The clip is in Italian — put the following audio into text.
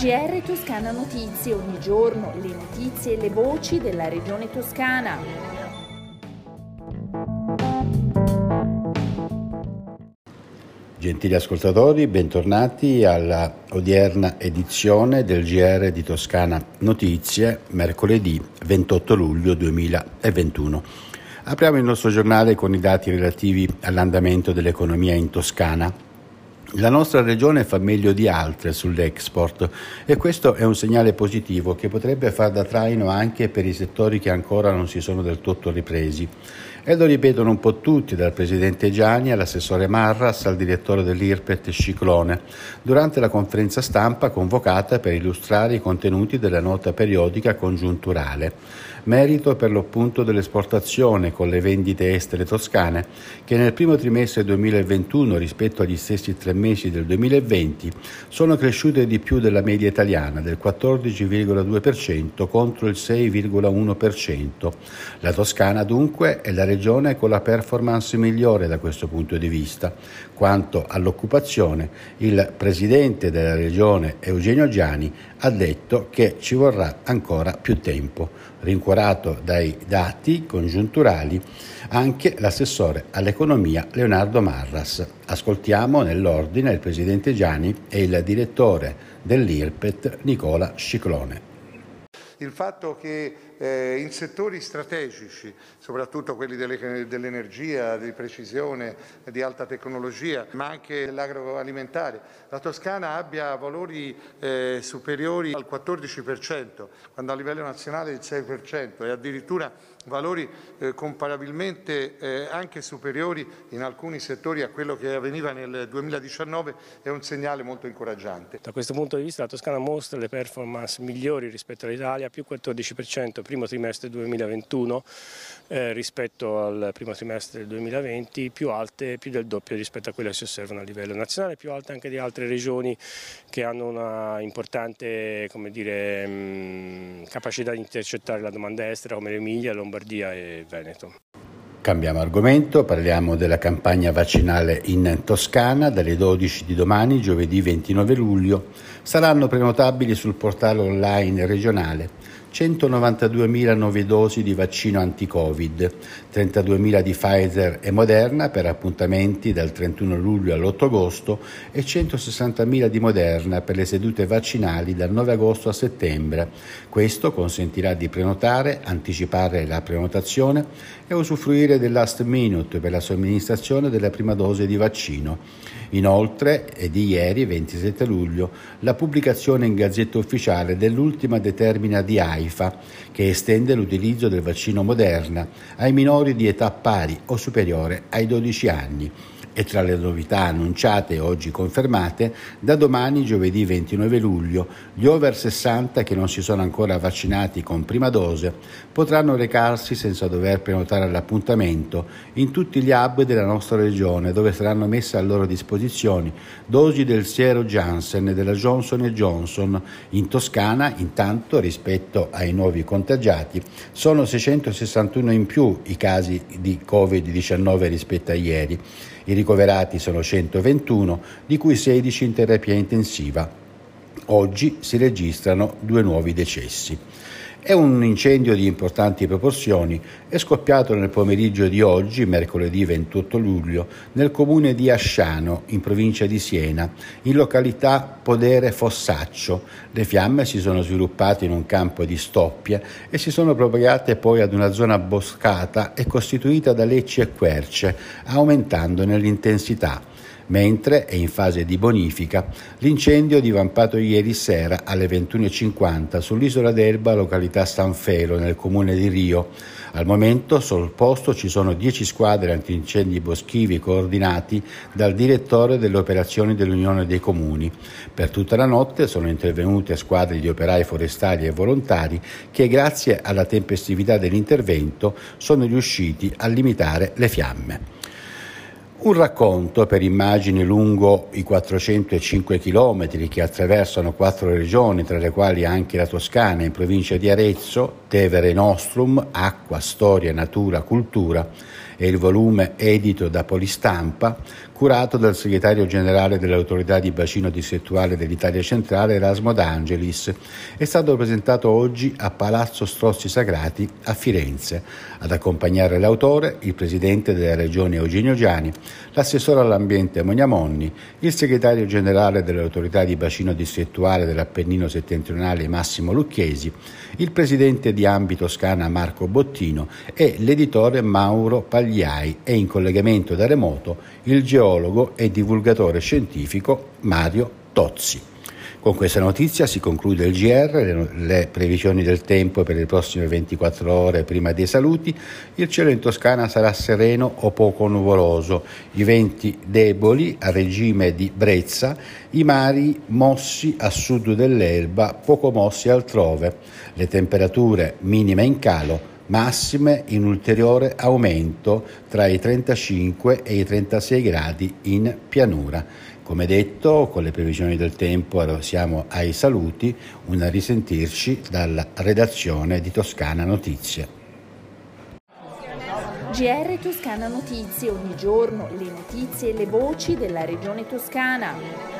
GR Toscana Notizie, ogni giorno le notizie e le voci della regione toscana. Gentili ascoltatori, bentornati alla odierna edizione del GR di Toscana Notizie, mercoledì 28 luglio 2021. Apriamo il nostro giornale con i dati relativi all'andamento dell'economia in Toscana la nostra regione fa meglio di altre sull'export e questo è un segnale positivo che potrebbe far da traino anche per i settori che ancora non si sono del tutto ripresi. E lo ripetono un po' tutti, dal presidente Gianni all'assessore Marras al direttore dell'IRPET Sciclone, durante la conferenza stampa convocata per illustrare i contenuti della nota periodica congiunturale merito per l'appunto dell'esportazione con le vendite estere toscane che nel primo trimestre 2021 rispetto agli stessi tre mesi del 2020 sono cresciute di più della media italiana del 14,2% contro il 6,1%. La Toscana dunque è la regione con la performance migliore da questo punto di vista. Quanto all'occupazione, il presidente della regione Eugenio Giani ha detto che ci vorrà ancora più tempo. Rincuorato dai dati congiunturali anche l'assessore all'economia Leonardo Marras. Ascoltiamo nell'ordine il presidente Giani e il direttore dell'IRPET Nicola Sciclone. Il fatto che eh, in settori strategici, soprattutto quelli delle, dell'energia, di precisione, di alta tecnologia, ma anche dell'agroalimentare, la Toscana abbia valori eh, superiori al 14%, quando a livello nazionale il 6% e addirittura valori eh, comparabilmente eh, anche superiori in alcuni settori a quello che avveniva nel 2019 è un segnale molto incoraggiante. Da questo punto di vista la Toscana mostra le performance migliori rispetto all'Italia, più 14% primo trimestre 2021 eh, rispetto al primo trimestre del 2020, più alte, più del doppio rispetto a quelle che si osservano a livello nazionale, più alte anche di altre regioni che hanno una importante dire, mh, mm, capacità di intercettare la domanda estera come l'Emilia, Lombardia e Veneto. Cambiamo argomento, parliamo della campagna vaccinale in Toscana. Dalle 12 di domani, giovedì 29 luglio, saranno prenotabili sul portale online regionale 192.000 nuove dosi di vaccino anti-Covid, 32.000 di Pfizer e Moderna per appuntamenti dal 31 luglio all'8 agosto e 160.000 di Moderna per le sedute vaccinali dal 9 agosto a settembre. Questo consentirà di prenotare, anticipare la prenotazione e usufruire del last minute per la somministrazione della prima dose di vaccino. Inoltre è di ieri, 27 luglio, la pubblicazione in Gazzetta Ufficiale dell'ultima determina di AIFA che estende l'utilizzo del vaccino Moderna ai minori di età pari o superiore ai 12 anni e tra le novità annunciate e oggi confermate, da domani, giovedì 29 luglio, gli over 60 che non si sono ancora vaccinati con prima dose potranno recarsi senza dover prenotare l'appuntamento in tutti gli hub della nostra regione dove saranno messe a loro disposizione dosi del siero Janssen e della Johnson Johnson. In Toscana, intanto, rispetto ai nuovi contagiati, sono 661 in più i casi di Covid-19 rispetto a ieri i ricoverati sono 121, di cui 16 in terapia intensiva. Oggi si registrano due nuovi decessi. È un incendio di importanti proporzioni, è scoppiato nel pomeriggio di oggi, mercoledì 28 luglio, nel comune di Asciano, in provincia di Siena, in località Podere Fossaccio. Le fiamme si sono sviluppate in un campo di stoppie e si sono propagate poi ad una zona boscata e costituita da lecci e querce, aumentando nell'intensità mentre è in fase di bonifica l'incendio divampato ieri sera alle 21.50 sull'isola d'Elba, località San Felo, nel comune di Rio. Al momento sul posto ci sono 10 squadre antincendi boschivi coordinati dal direttore delle operazioni dell'Unione dei Comuni. Per tutta la notte sono intervenute squadre di operai forestali e volontari che grazie alla tempestività dell'intervento sono riusciti a limitare le fiamme. Un racconto per immagini lungo i 405 chilometri che attraversano quattro regioni, tra le quali anche la Toscana in provincia di Arezzo, Tevere Nostrum, acqua, storia, natura, cultura, È il volume edito da Polistampa, curato dal segretario generale dell'autorità di bacino distrettuale dell'Italia centrale Erasmo D'Angelis. È stato presentato oggi a Palazzo Strozzi Sagrati a Firenze. Ad accompagnare l'autore il presidente della regione Eugenio Giani, l'assessore all'ambiente Monia Monni, il segretario generale dell'autorità di bacino distrettuale dell'Appennino settentrionale Massimo Lucchesi, il presidente di ambito Toscana Marco Bottino e l'editore Mauro Pagliai e in collegamento da remoto il geologo e divulgatore scientifico Mario Tozzi. Con questa notizia si conclude il GR, le, previsioni del tempo per le prossime 24 ore prima dei saluti. Il cielo in Toscana sarà sereno o poco nuvoloso, i venti deboli a regime di brezza, i mari mossi a sud dell'Elba, poco mossi altrove, le temperature minime in calo massime in ulteriore aumento tra i 35 e i 36 gradi in pianura. Come detto, con le previsioni del tempo siamo ai saluti, un risentirci dalla redazione di Toscana Notizie. GR Toscana Notizie, ogni giorno le notizie e le voci della regione toscana.